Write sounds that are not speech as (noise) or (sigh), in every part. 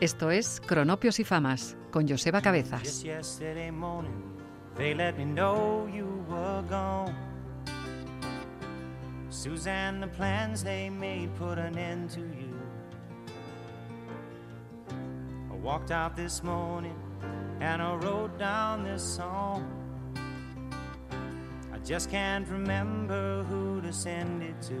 Esto es Cronopios y Famas con Joseba Cabezas. Suzanne, the plans they made put an end to you. I walked out this morning and I wrote down this song. I just can't remember who to send it to.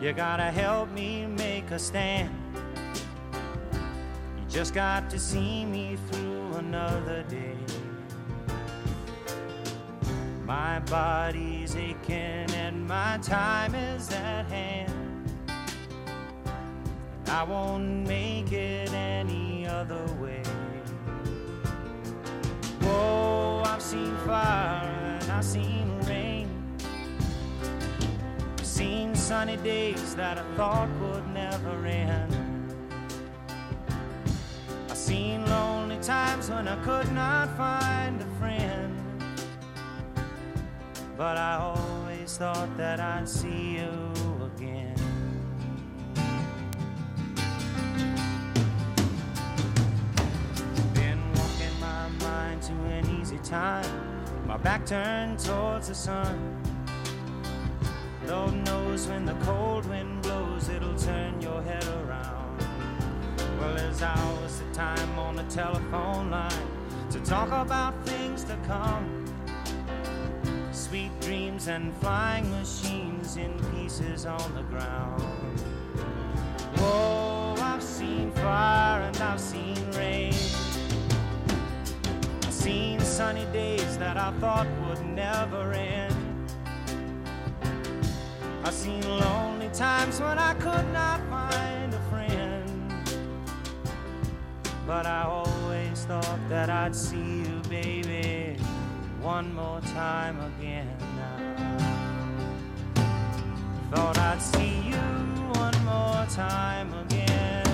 You gotta help me make a stand. You just got to see me through another day. My body's aching and my time is at hand. I won't make it any other way. Whoa, I've seen fire and I've seen sunny days that I thought would never end. I've seen lonely times when I could not find a friend. But I always thought that I'd see you again. Been walking my mind to an easy time, my back turned towards the sun. Lord knows when the cold wind blows, it'll turn your head around. Well, there's hours of time on the telephone line to talk about things to come. Sweet dreams and flying machines in pieces on the ground. Whoa, I've seen fire and I've seen rain. I've seen sunny days that I thought would never end. I've seen lonely times when I could not find a friend. But I always thought that I'd see you, baby, one more time again. Thought I'd see you one more time again.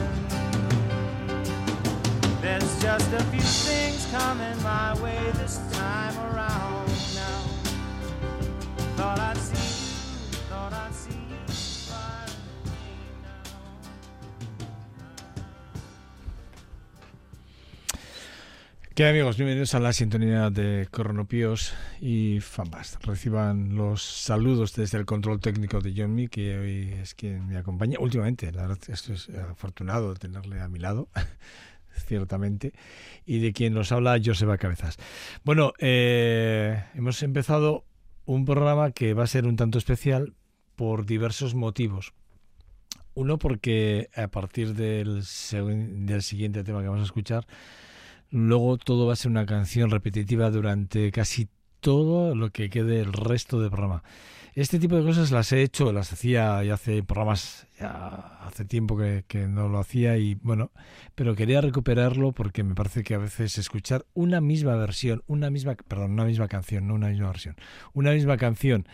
There's just a few things coming my way this time around ¿Qué amigos? Bienvenidos a la sintonía de Cronopíos y Famas. Reciban los saludos desde el control técnico de John Mee, que hoy es quien me acompaña. Últimamente, la verdad, esto es afortunado tenerle a mi lado, (laughs) ciertamente, y de quien nos habla Joseba Cabezas. Bueno, eh, hemos empezado un programa que va a ser un tanto especial por diversos motivos. Uno, porque a partir del, del siguiente tema que vamos a escuchar, Luego todo va a ser una canción repetitiva durante casi todo lo que quede el resto del programa. Este tipo de cosas las he hecho, las hacía ya hace programas, ya hace tiempo que, que, no lo hacía y bueno, pero quería recuperarlo porque me parece que a veces escuchar una misma versión, una misma, perdón, una misma canción, no una misma versión, una misma canción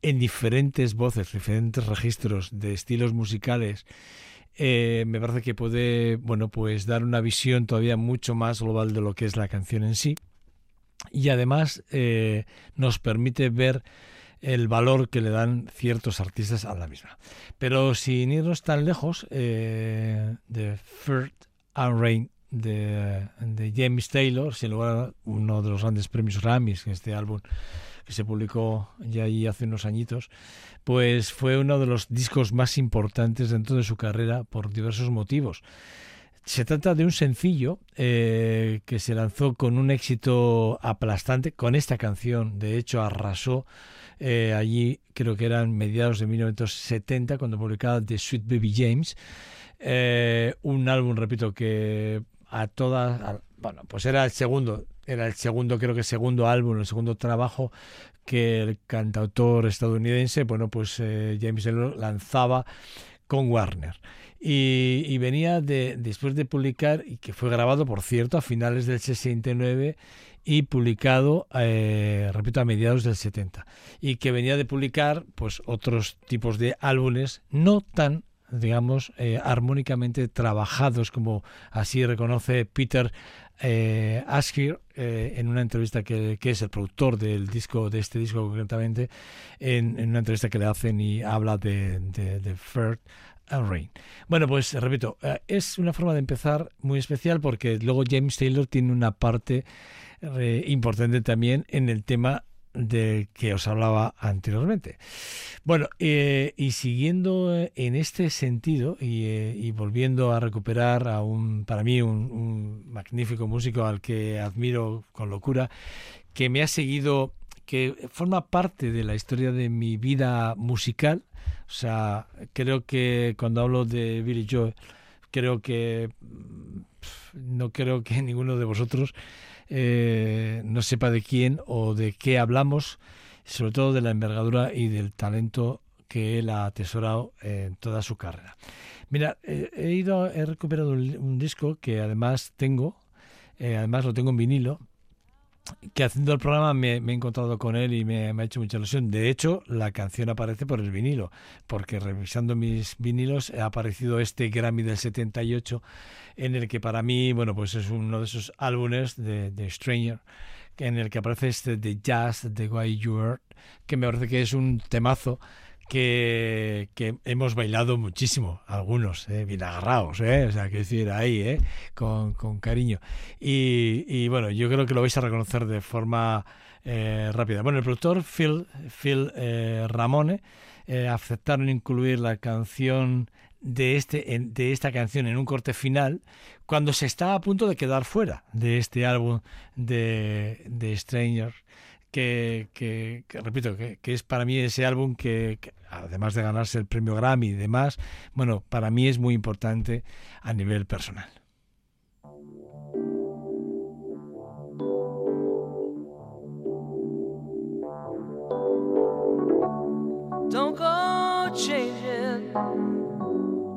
en diferentes voces, diferentes registros de estilos musicales, eh, me parece que puede, bueno, pues dar una visión todavía mucho más global de lo que es la canción en sí. Y además eh, nos permite ver el valor que le dan ciertos artistas a la misma. Pero sin irnos tan lejos, eh, de First and Rain de, de, James Taylor, sin lugar uno de los grandes premios Grammys, este álbum que se publicó ya ahí hace unos añitos, pues fue uno de los discos más importantes dentro de su carrera por diversos motivos. Se trata de un sencillo eh, que se lanzó con un éxito aplastante, con esta canción, de hecho arrasó eh, allí, creo que eran mediados de 1970, cuando publicaba The Sweet Baby James, eh, un álbum, repito, que a todas, bueno, pues era el segundo, era el segundo, creo que segundo álbum, el segundo trabajo que el cantautor estadounidense, bueno, pues eh, James lanzaba con Warner. y, venía de, después de publicar, y que fue grabado, por cierto, a finales del 69 y publicado, eh, repito, a mediados del 70. Y que venía de publicar pues otros tipos de álbumes no tan digamos, eh, armónicamente trabajados, como así reconoce Peter eh, eh, en una entrevista que, es el productor del disco, de este disco concretamente, en, una entrevista que le hacen y habla de, de, de and Rain. Bueno, pues repito, eh, es una forma de empezar muy especial porque luego James Taylor tiene una parte eh, importante también en el tema de que os hablaba anteriormente. Bueno, eh, y siguiendo en este sentido y, volviendo a recuperar a un, para mí, un, magnífico músico al que admiro con locura, que me ha seguido, que forma parte de la historia de mi vida musical, o sea, creo que cuando hablo de Billy Joe, creo que no creo que (laughs) ninguno de vosotros eh, no sepa de quién o de qué hablamos, sobre todo de la envergadura y del talento que él ha atesorado en toda su carrera. Mira, eh, he ido, he recuperado un, disco que además tengo, eh, además lo tengo en vinilo, que haciendo el programa me, he encontrado con él y me, ha hecho mucha ilusión. De hecho, la canción aparece por el vinilo, porque revisando mis vinilos ha aparecido este Grammy del 78, en el que para mí, bueno, pues es uno de esos álbumes de, de Stranger, en el que aparece este de Jazz, The Way You Are, que me parece que es un temazo que, hemos bailado muchísimo, algunos, ¿eh? bien ¿eh? o sea, que decir, ahí, ¿eh? con, cariño. Y, bueno, yo creo que lo vais a reconocer de forma eh, rápida. Bueno, el productor Phil, Phil Ramone aceptaron incluir la canción de, este, de esta canción en un corte final cuando se está a punto de quedar fuera de este álbum de, de Stranger que, repito, que, es para mí ese álbum que, además de ganarse el premio Grammy y demás, bueno, para mí es muy importante a nivel personal. Don't go changing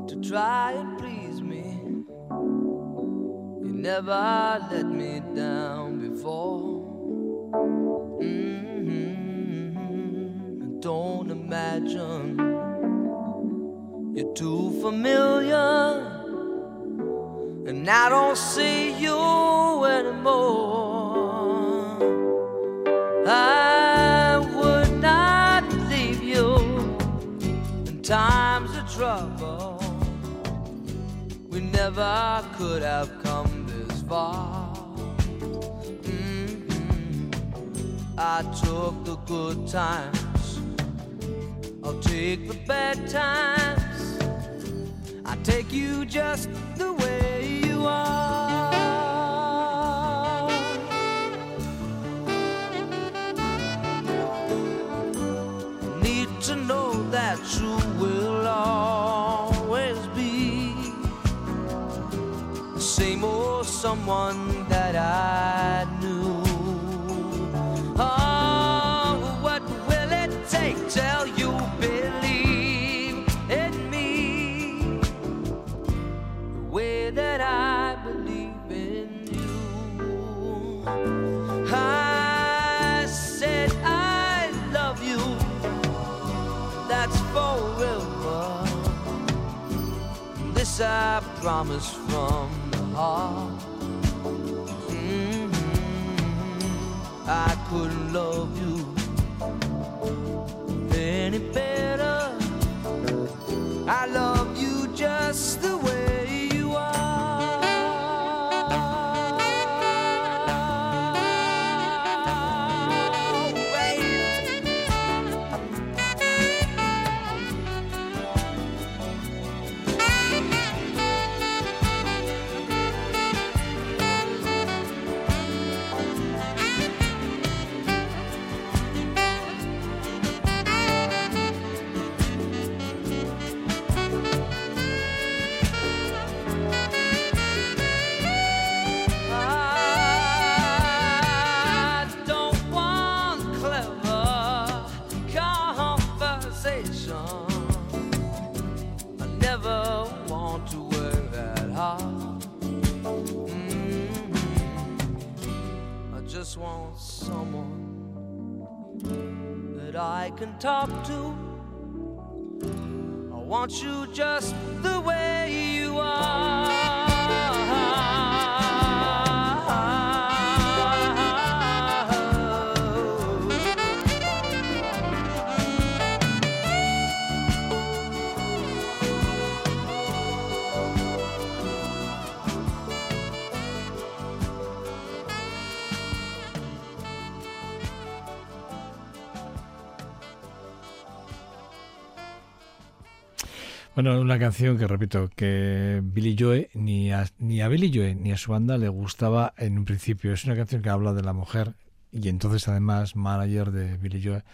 to try and please me. You never let me down before. Don't imagine you're too familiar, and I don't see you anymore. I would not leave you in times of trouble. We never could have come this far. Mm-hmm. I took the good times, I'll take the bad times. I take you just the way you are. Need to know that you will always be the same old someone I promise from the heart. Mm-hmm. I couldn't love you any better. I love you just the I can talk to. I want you just the way you are. Bueno, una canción que repito que Billy Joe ni a, ni a Billy Joe ni a su banda le gustaba en un principio. Es una canción que habla de la mujer y entonces además manager de Billy Joe,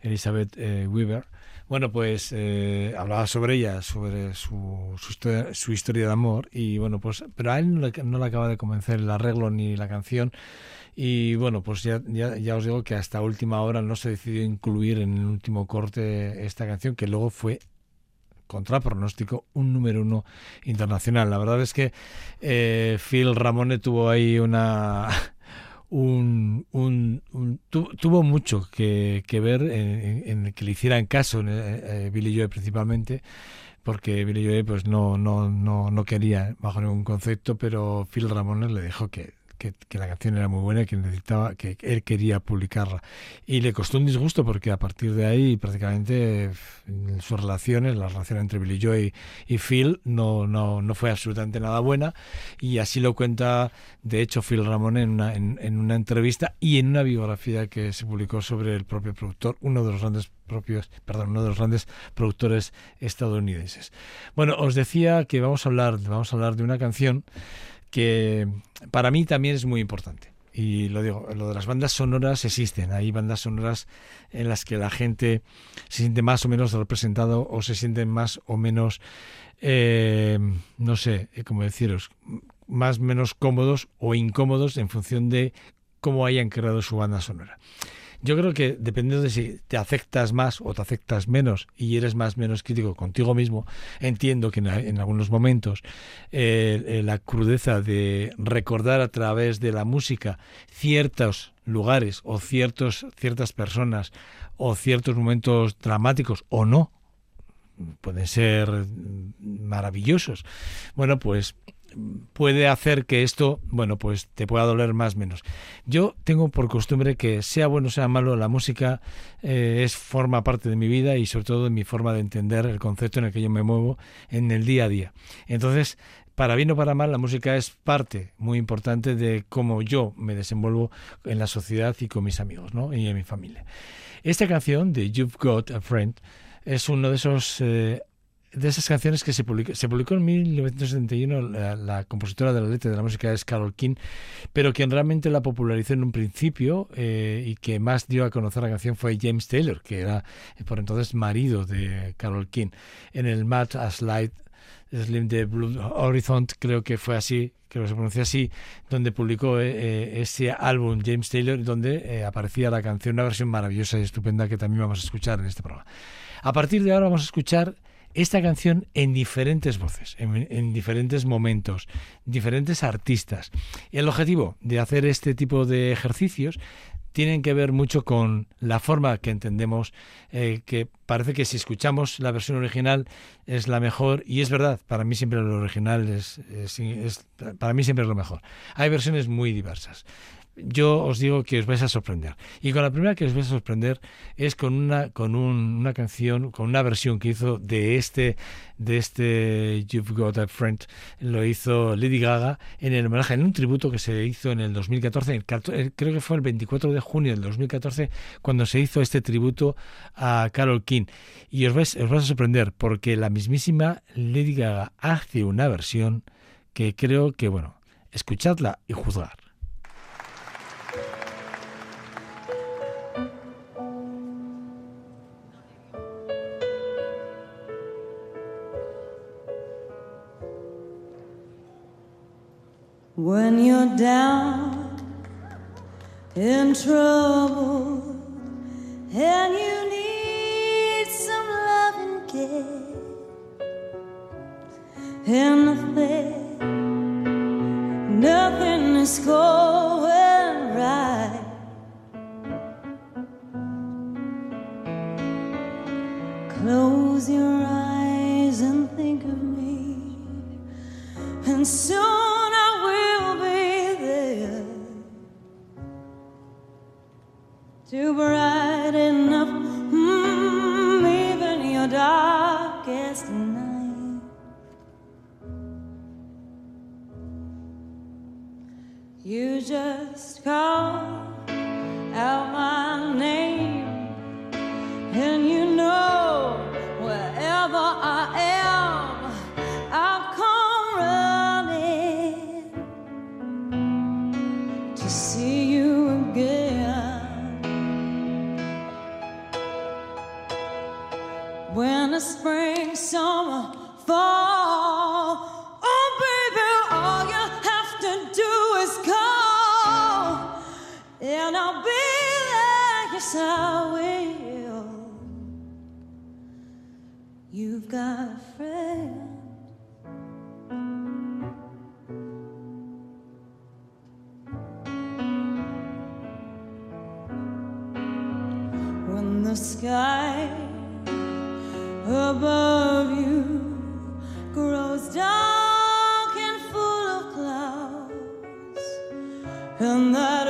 Elizabeth eh, Weaver. Bueno, pues eh, hablaba sobre ella, sobre su, historia, su, historia, de amor y bueno, pues pero a él no le, no le acaba de convencer el arreglo ni la canción y bueno, pues ya, ya, ya, os digo que hasta última hora no se decidió incluir en el último corte esta canción que luego fue contra pronóstico, un número uno internacional. La verdad es que eh, Phil Ramone tuvo ahí una... (laughs) Un, un, un tu, tuvo mucho que, que ver en, en, que le hicieran caso eh, Billy Joe principalmente porque Billy Joe pues no, no, no, no quería bajo ningún concepto pero Phil Ramone le dijo que que, la canción era muy buena y que necesitaba, que él quería publicarla. Y le costó un disgusto porque a partir de ahí prácticamente sus relaciones, la relación entre Billy Joe y, Phil no, no, no fue absolutamente nada buena y así lo cuenta de hecho Phil Ramón en una, en, una entrevista y en una biografía que se publicó sobre el propio productor, uno de los grandes propios, perdón, uno de los grandes productores estadounidenses. Bueno, os decía que vamos a hablar, vamos a hablar de una canción que para mí también es muy importante. Y lo digo, lo de las bandas sonoras existen. Hay bandas sonoras en las que la gente se siente más o menos representado o se sienten más o menos, eh, no sé, eh, cómo deciros, más o menos cómodos o incómodos en función de cómo hayan creado su banda sonora. Yo creo que dependiendo de si te aceptas más o te aceptas menos y eres más menos crítico contigo mismo, entiendo que en, algunos momentos eh, eh, la crudeza de recordar a través de la música ciertos lugares o ciertos, ciertas personas o ciertos momentos dramáticos o no, pueden ser maravillosos. Bueno, pues puede hacer que esto, bueno, pues te pueda doler más menos. Yo tengo por costumbre que sea bueno o sea malo, la música eh, es forma parte de mi vida y sobre todo de mi forma de entender el concepto en el que yo me muevo en el día a día. Entonces, para bien o para mal, la música es parte muy importante de cómo yo me desenvuelvo en la sociedad y con mis amigos, ¿no? Y en mi familia. Esta canción de You've Got a Friend es uno de esos eh, de esas canciones que se publicó, se publicó en 1971, la, compositora de la letra de la música es Carol King, pero quien realmente la popularizó en un principio eh, y que más dio a conocer la canción fue James Taylor, que era eh, por entonces marido de Carol King. En el Mad as Light Slim de Blue Horizon, creo que fue así, creo que se pronuncia así, donde publicó eh, ese álbum James Taylor, donde aparecía la canción, una versión maravillosa y estupenda que también vamos a escuchar en este programa. A partir de ahora vamos a escuchar esta canción en diferentes voces, en, diferentes momentos, diferentes artistas. El objetivo de hacer este tipo de ejercicios tienen que ver mucho con la forma que entendemos eh, que parece que si escuchamos la versión original es la mejor y es verdad para mí siempre lo original es, es para mí siempre es lo mejor hay versiones muy diversas yo os digo que os vais a sorprender. Y con la primera que os vais a sorprender es con una, con una canción, con una versión que hizo de este, de este You've Got a Friend, lo hizo Lady Gaga en el homenaje, en un tributo que se hizo en el 2014, eh, creo que fue el 24 de junio del 2014, cuando se hizo este tributo a Carol King. Y os vais, os vais a sorprender porque la mismísima Lady Gaga hace una versión que creo que, bueno, escuchadla y juzgar. When you're down in trouble and you need some love and care, and nothing, nothing is going right. Close your eyes and think of me, and soon. treasure. got a friend. When the sky above you grows dark and full of clouds, and that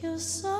You're so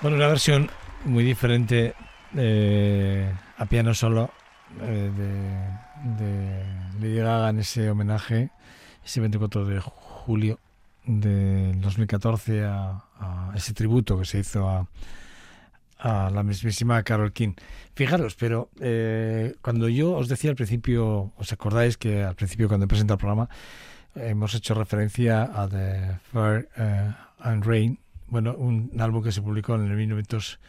Bueno, una versión muy diferente eh, a piano solo eh, de, Lady Gaga en ese homenaje, ese 24 de julio de 2014 a, a, ese tributo que se hizo a, la mismísima Carol King. Fijaros, pero eh, cuando yo os decía al principio, os acordáis que al principio cuando he presentado el programa hemos hecho referencia a The Fair eh, and Rain bueno, un álbum que se publicó en el 1900,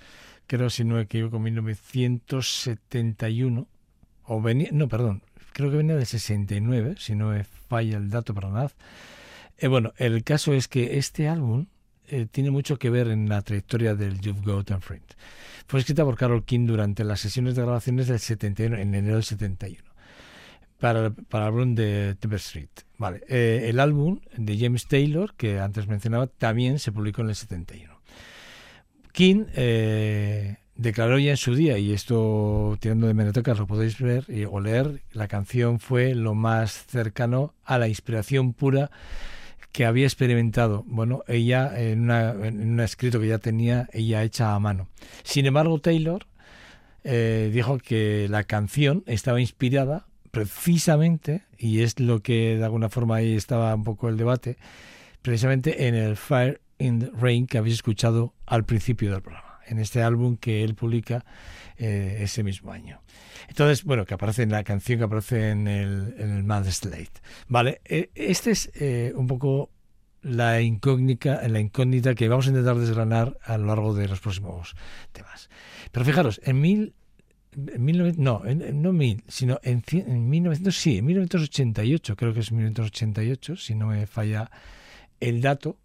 creo si no me equivoco, 1971, o venía, no, perdón, creo que venía del 69, si no me falla el dato para nada. Eh, bueno, el caso es que este álbum eh, tiene mucho que ver en la trayectoria del You've Got a Friend. Fue escrita por Carol King durante las sesiones de grabaciones del 71, en enero del 71, para, para el álbum de Timber Street. Vale, eh, el álbum de James Taylor, que antes mencionaba, también se publicó en el 71. King eh, declaró ya en su día, y esto tirando de menotecas lo podéis ver y, o leer, la canción fue lo más cercano a la inspiración pura que había experimentado, bueno, ella en, una, un escrito que ya tenía, ella hecha a mano. Sin embargo, Taylor eh, dijo que la canción estaba inspirada precisamente, y es lo que de alguna forma ahí estaba un poco el debate, precisamente en el Fire in the Rain que habéis escuchado al principio del programa, en este álbum que él publica eh, ese mismo año. Entonces, bueno, que aparece en la canción que aparece en el, en el Mad Slate. Vale, eh, este es eh, un poco la incógnita, la incógnita que vamos a intentar desgranar a lo largo de los próximos temas. Pero fijaros, en mil en 19 no, en, no mil, sino en, en 1900, sí, en 1988, creo que es 1988, si no me falla el dato,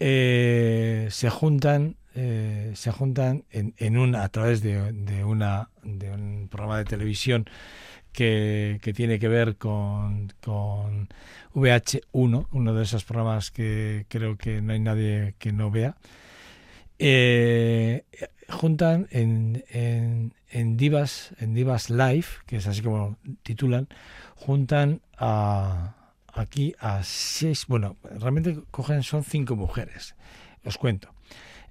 eh, se juntan, eh, se juntan en, en una, a través de, de una, de un programa de televisión que, que tiene que ver con, con VH1, uno de esos programas que creo que no hay nadie que no vea. Eh, juntan en, en, en Divas en Divas Live, que es así como titulan, juntan a aquí a seis, bueno, realmente cogen son cinco mujeres. Os cuento.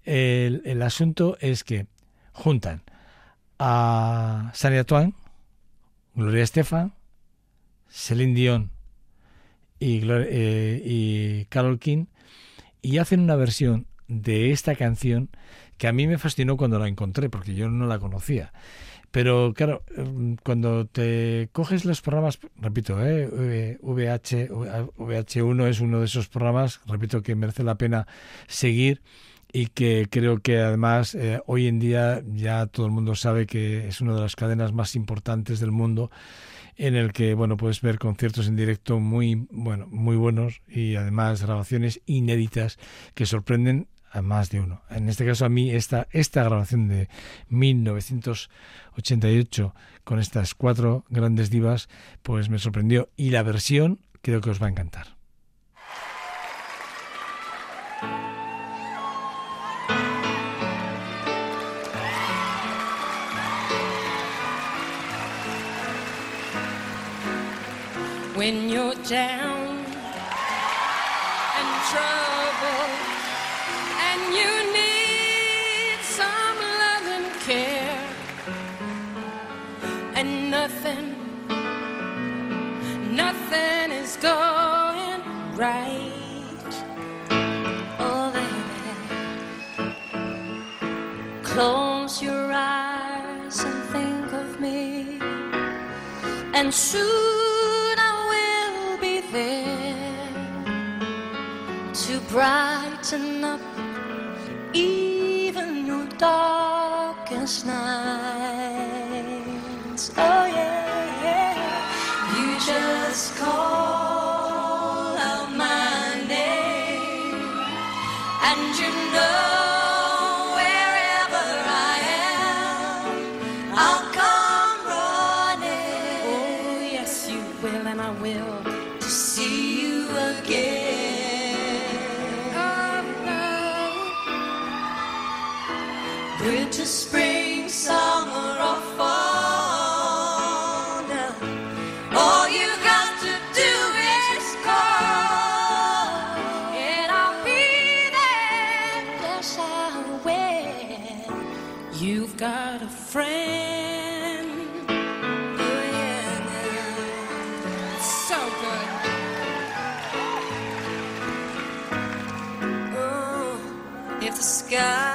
El, el asunto es que juntan a Sania Twain, Gloria Estefan, Celine Dion y, eh, y Carol King y hacen una versión de esta canción que a mí me fascinó cuando la encontré porque yo no la conocía. Pero claro, em, cuando te coges los programas, repito, eh, VH, VH1 es uno de esos programas, repito, que merece la pena seguir y que creo que además eh, hoy en día ya todo el mundo sabe que es una de las cadenas más importantes del mundo en el que bueno puedes ver conciertos en directo muy bueno muy buenos y además grabaciones inéditas que sorprenden a más de uno. En este caso a mí esta esta grabación de 1988 con estas cuatro grandes divas pues me sorprendió y la versión creo que os va a encantar. Right oh baby close your eyes and think of me. And soon I will be there to brighten up You've got a friend. Oh, yeah. So good. Oh, if the sky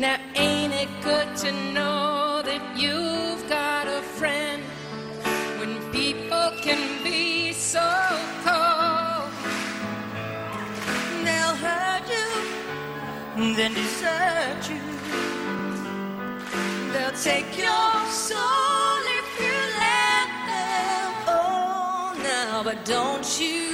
Now, ain't it good to know that you've got a friend when people can be so cold? They'll hurt you, and then desert you. They'll take your soul if you let them. Oh, now, but don't you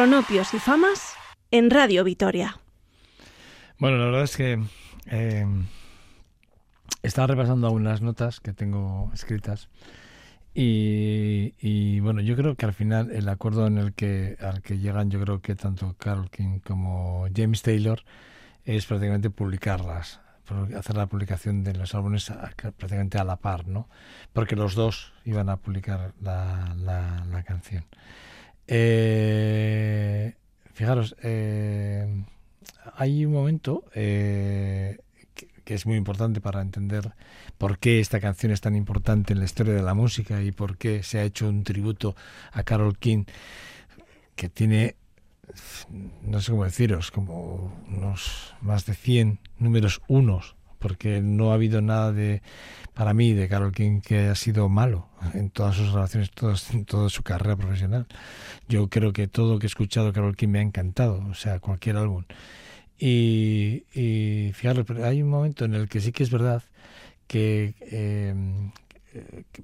Cronopios y famas en Radio Vitoria. Bueno, la verdad es que eh, estaba repasando algunas notas que tengo escritas y, y, bueno, yo creo que al final el acuerdo en el que al que llegan, yo creo que tanto Carol King como James Taylor es prácticamente publicarlas, hacer la publicación de los álbumes a- prácticamente a la par, ¿no? Porque los dos iban a publicar la, la canción. Eh, fijaros, eh, hay un momento eh, que, que es muy importante para entender por qué esta canción es tan importante en la historia de la música y por qué se ha hecho un tributo a Carol King que tiene, no sé cómo deciros, como unos más de 100 números unos, porque no ha habido nada de, para mí, de Carol King que haya sido malo en todas sus relaciones, todas- en toda su carrera profesional. Yo creo que todo lo que he escuchado de Carol King me ha encantado, o sea, cualquier álbum. Y, y fijaros, pero hay un momento en el que sí que es verdad que, eh,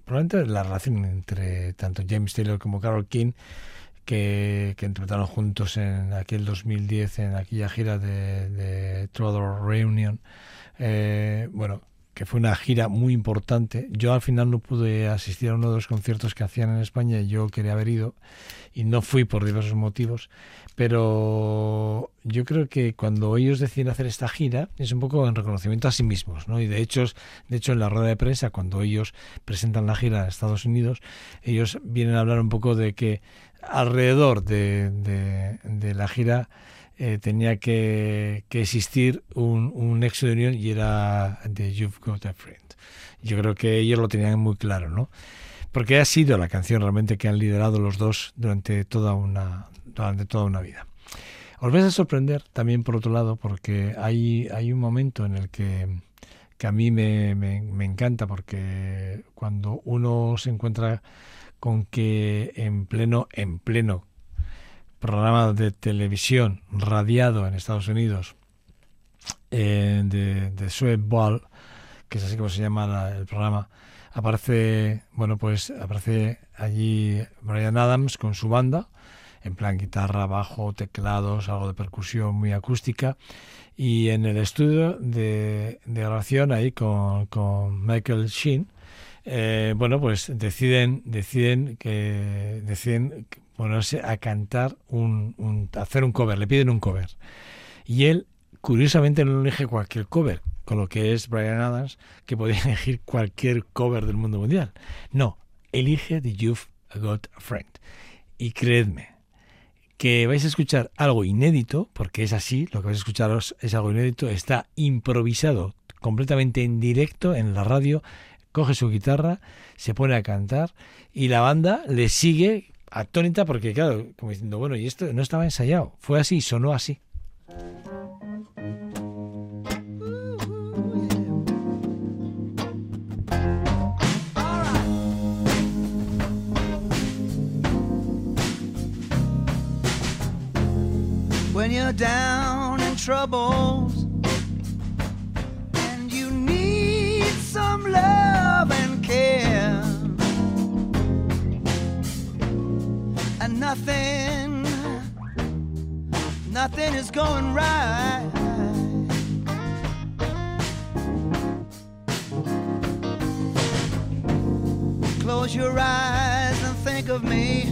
probablemente la relación entre tanto James Taylor como Carol King que, que interpretaron juntos en aquel 2010 en aquella gira de, de Troubadour Reunion eh, bueno que fue una gira muy importante yo al final no pude asistir a uno de los conciertos que hacían en España yo quería haber ido y no fui por diversos motivos pero yo creo que cuando ellos deciden hacer esta gira es un poco en reconocimiento a sí mismos, ¿no? Y de hecho, de hecho en la rueda de prensa cuando ellos presentan la gira a Estados Unidos, ellos vienen a hablar un poco de que alrededor de, de, de la gira eh, tenía que, existir un, un nexo de unión y era de You've Got a Friend. Yo creo que ellos lo tenían muy claro, ¿no? Porque ha sido la canción realmente que han liderado los dos durante toda una, durante toda una vida. Os vais a sorprender también por otro lado, porque hay, hay un momento en el que, que a mí me, me, me encanta, porque cuando uno se encuentra con que en pleno, en pleno programa de televisión radiado en Estados Unidos eh, de, de Sweat Ball, que es así como se llama la- el programa, aparece, bueno, pues aparece allí Brian Adams con su banda, en plan guitarra, bajo, teclados, algo de percusión muy acústica, y en el estudio de, de grabación ahí con, con Michael Sheen, eh, bueno, pues deciden, deciden que deciden ponerse a cantar un, hacer un cover, le piden un cover. Y él, curiosamente, no elige cualquier cover, con lo que es Brian Adams, que podía (laughs) elegir cualquier cover del mundo mundial. No, elige The You've Got a Friend. Y creedme, que vais a escuchar algo inédito, porque es así, lo que vais a escucharos es algo inédito, está improvisado completamente en directo en la radio, coge su guitarra, se pone a cantar y la banda le sigue atónita porque claro, como diciendo, bueno, y esto no estaba ensayado, fue así, sonó así. when you're down in troubles nothing. Nothing is going right. Close your eyes and think of me.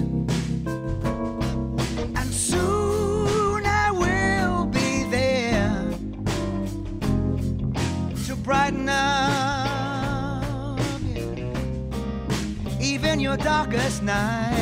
And soon I will be there to brighten up even your darkest night.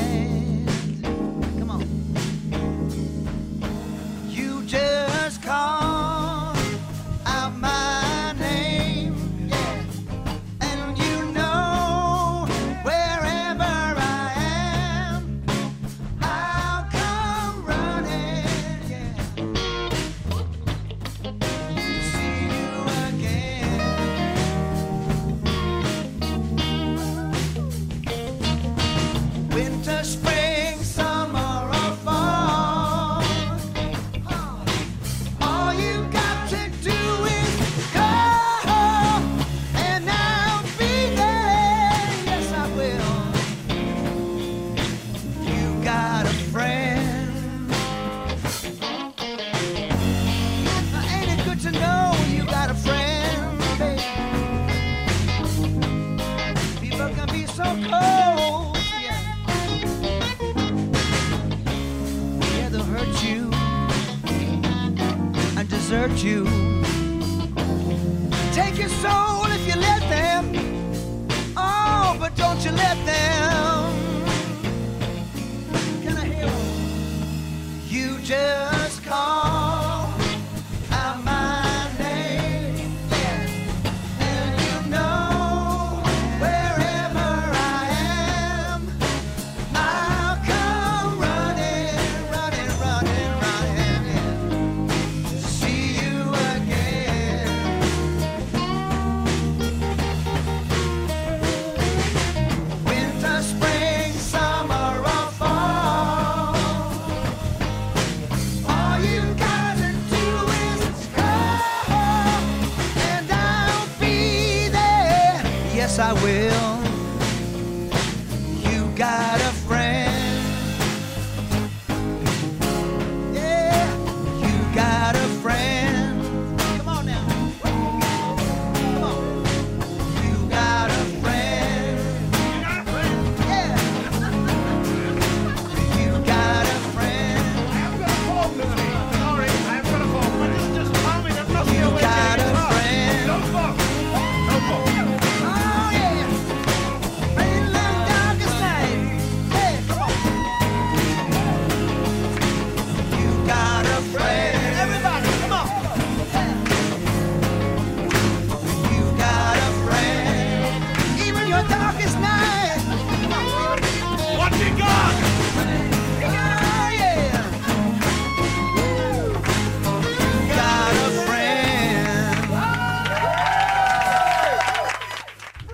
You.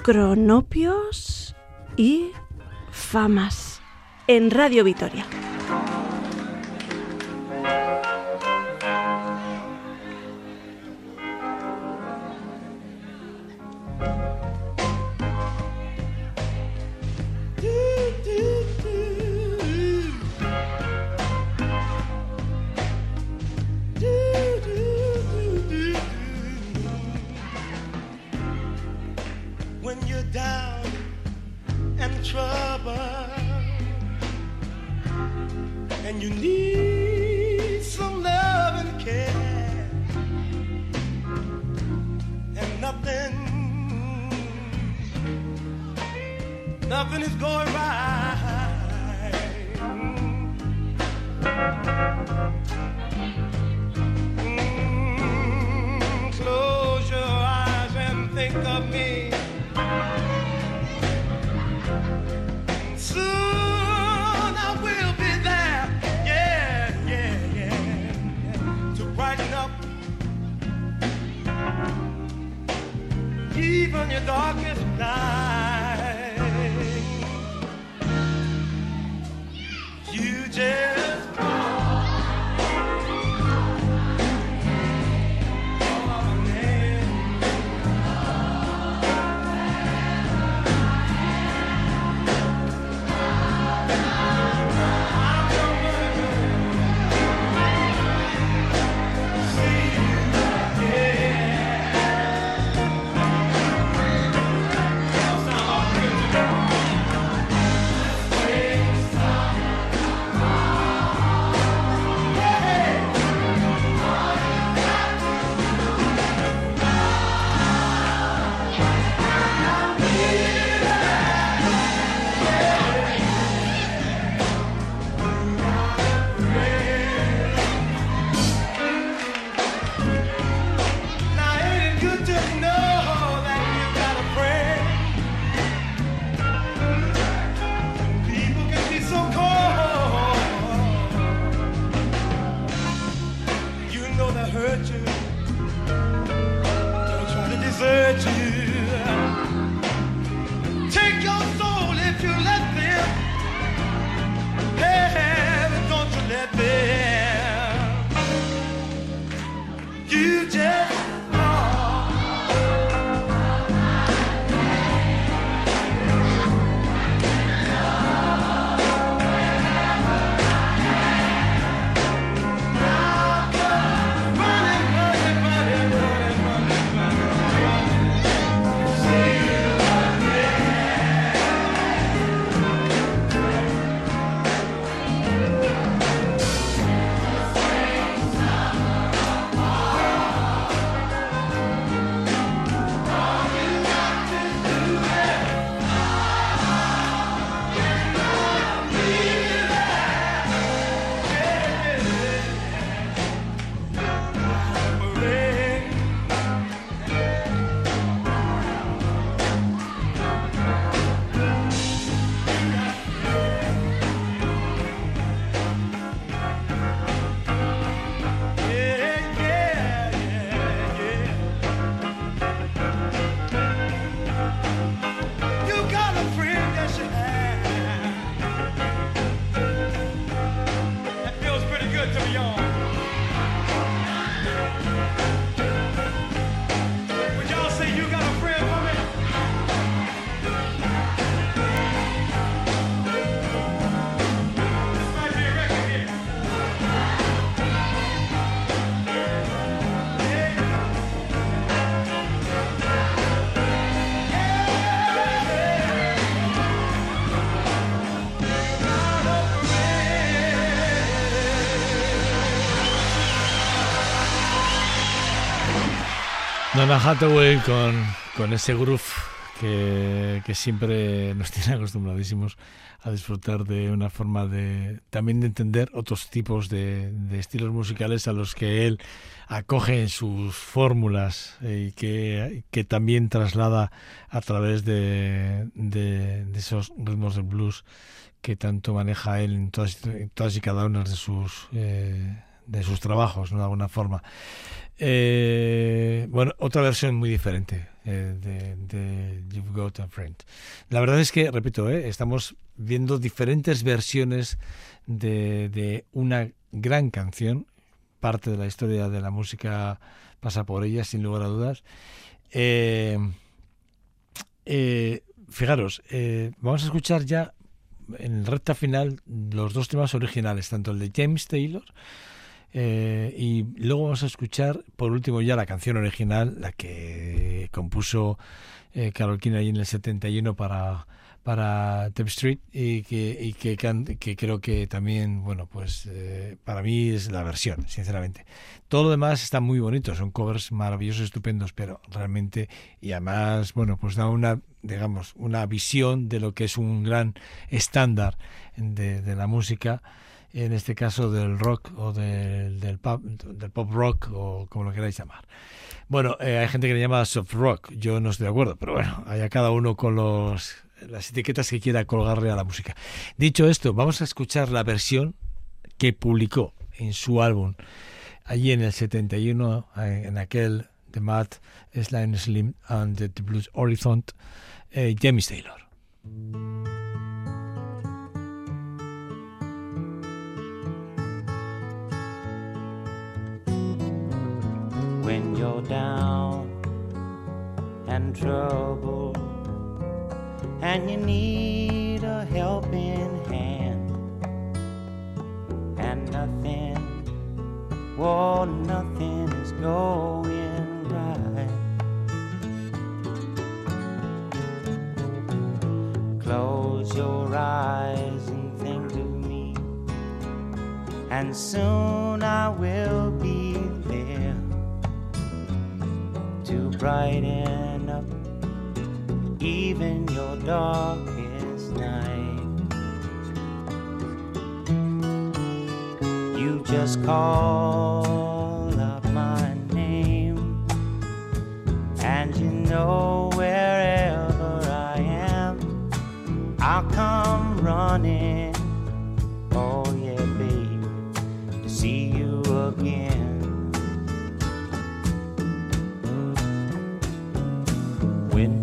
Cronopios y famas en Radio Vitoria. Night. Donna Hathaway con, con ese groove que, que siempre nos (laughs) tiene acostumbradísimos a disfrutar de una forma de también de entender otros tipos de, de estilos musicales a los que él acoge en sus fórmulas eh, y que, que también traslada a través de, de, de esos ritmos del blues que tanto maneja él en todas, en todas y cada una de sus eh, de sus trabajos, ¿no? de alguna forma. Eh, bueno, otra versión muy diferente. eh, de, de You've Got a Friend. La verdad es que, repito, eh, estamos viendo diferentes versiones de, de una gran canción, parte de la historia de la música pasa por ella, sin lugar a dudas. Eh, fijaros, vamos a escuchar ya en recta final los dos temas originales, tanto el de James Taylor eh, y luego vamos a escuchar por último ya la canción original, la que compuso eh, Carol King ahí en el 71 para para Tep Street y que, y que, can- que creo que también, bueno, pues eh, para mí es la versión, sinceramente. Todo lo demás está muy bonito, son covers maravillosos, estupendos, pero realmente, y además, bueno, pues da una, digamos, una visión de lo que es un gran estándar de, de la música, en este caso del rock o del, del, pop, del pop rock o como lo queráis llamar. Bueno, eh, hay gente que le llama soft rock, yo no estoy de acuerdo, pero bueno, allá cada uno con los las etiquetas que quiera colgarle a la música. Dicho esto, vamos a escuchar la versión que publicó en su álbum allí en el 71, eh, en aquel The Mad Slime Slim and the Blues Horizon, eh, James Taylor. You're down and troubled and you need a helping hand. And nothing whoa nothing is going right. Close your eyes and think of me and soon I will brighten up even your darkest night. You just call up my name, and you know wherever I am, I'll come running.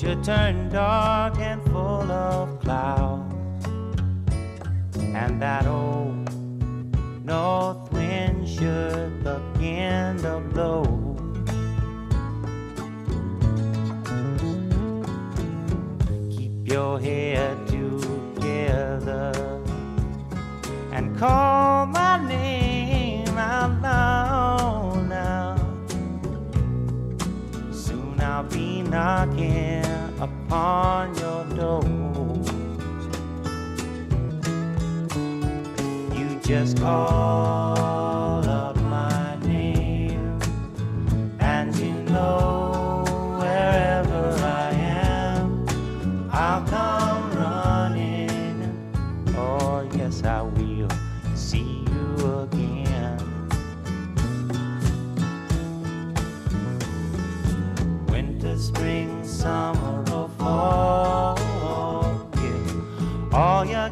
should turn dark and full of clouds, and that old north wind should begin to blow. Keep your head together and call my name out loud now. Soon I'll be knocking upon your door. You just call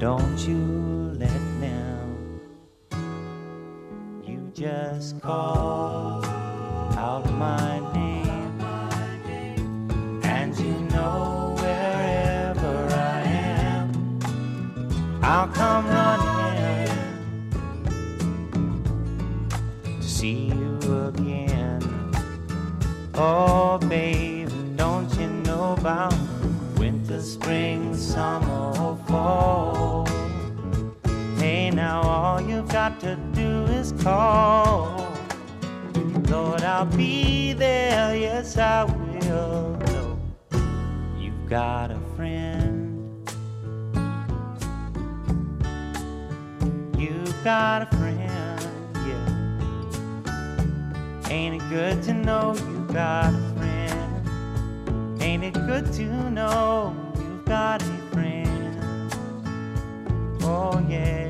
don't you let down. You just call out my name, and you know wherever I am, I'll come running to see you again. Oh, babe, don't you know about winter, spring, summer, fall? Now all you've got to do is call. Lord, I'll be there, yes, I will. You've got a friend. You've got a friend, yeah. Ain't it good to know you've got a friend? Ain't it good to know you've got a friend? Oh, yeah,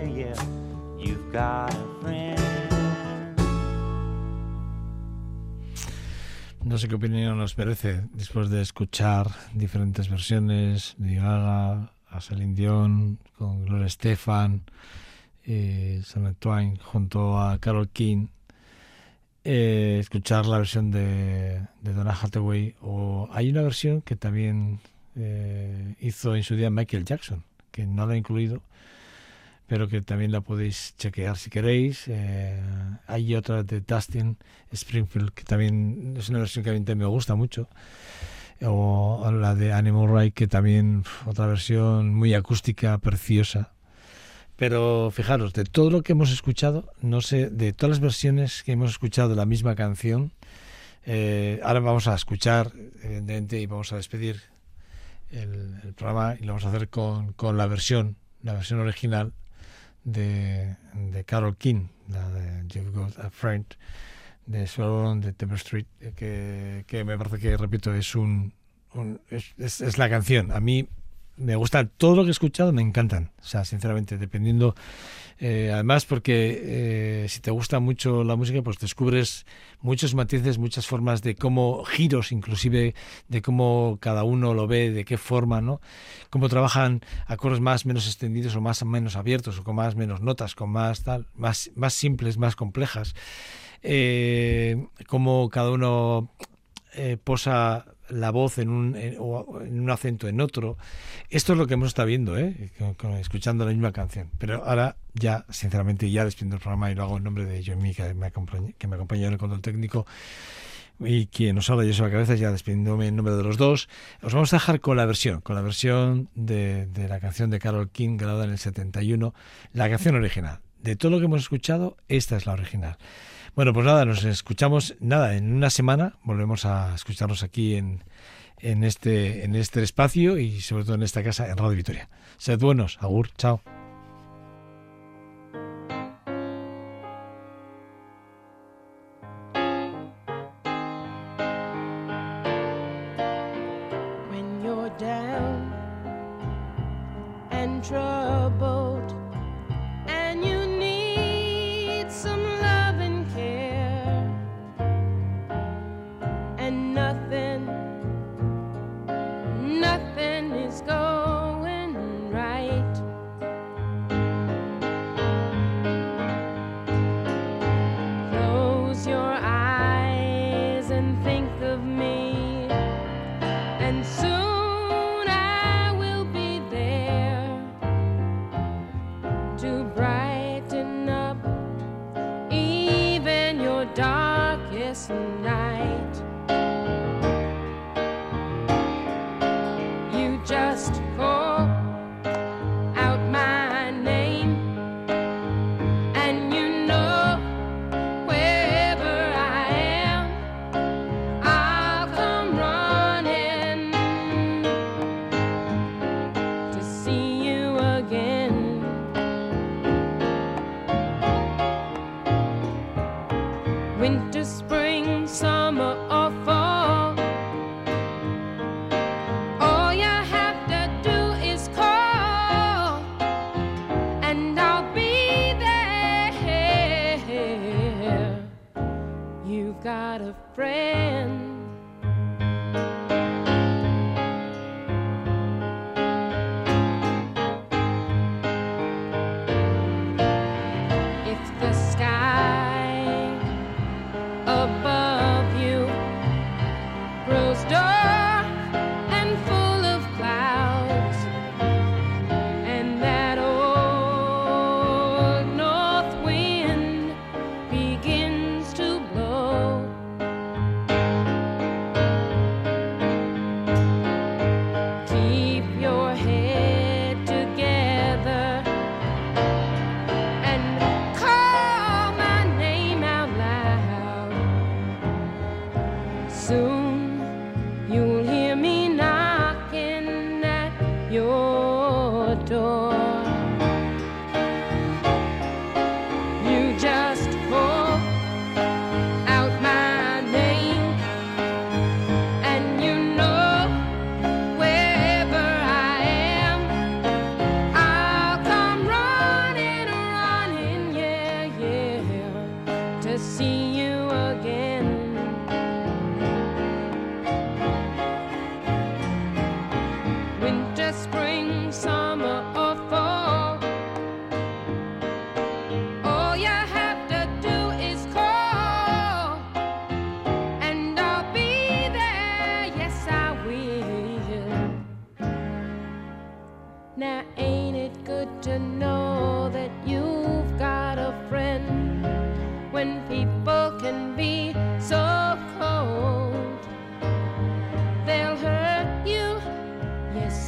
No sé qué opinión nos merece después de escuchar diferentes versiones de Gaga, a Celine Dion, con Gloria Estefan, eh, Shania Twain junto a Carol King, eh, escuchar la versión de, de Donna Hathaway o hay una versión que también eh, hizo en su día Michael Jackson, que no la he incluido, pero que también la podéis chequear si queréis. Eh, hay otra de Dustin Springfield, que también es una versión que a mí me gusta mucho. O la de Animal Right, que también otra versión muy acústica, preciosa. Pero fijaros, de todo lo que hemos escuchado, no sé, de todas las versiones que hemos escuchado de la misma canción, eh, ahora vamos a escuchar, evidentemente, y vamos a despedir el, el programa y lo vamos a hacer con, con la versión, la versión original de, de Carol King, la de You've Got a Friend, de Swallowdown, de Temple Street, eh, que, que me parece que, repito, es un, un- es- es la canción. A mí me gusta todo lo que he escuchado, me encantan. O sea, sinceramente, dependiendo. eh, además, porque eh, si te gusta mucho la música, pues descubres muchos matices, muchas formas de cómo giros, inclusive de cómo cada uno lo ve, de qué forma, ¿no? Cómo trabajan acordes más menos extendidos o más menos abiertos, o con más menos notas, con más tal, más, más simples, más complejas. Eh, cómo cada uno eh, posa la voz en un, en, o en un acento en otro. Esto es lo que hemos estado viendo, ¿eh? Con- escuchando la misma canción. Pero ahora ya, sinceramente, ya despido el programa y lo hago en nombre de Johnny, que me acompaña, que me acompaña en el control técnico. Y quien nos habla, yo soy la cabeza, ya despidiéndome en nombre de los dos. Os vamos a dejar con la versión, con la versión de, de la canción de Carol King, grabada en el 71, la canción original. De todo lo que hemos escuchado, esta es la original. Bueno, pues nada, nos escuchamos, nada, en una semana volvemos a escucharnos aquí en, en, este, en este espacio y sobre todo en esta casa en Radio Vitoria. Sed buenos, agur, chao.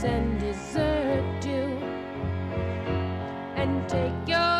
And desert you, and take your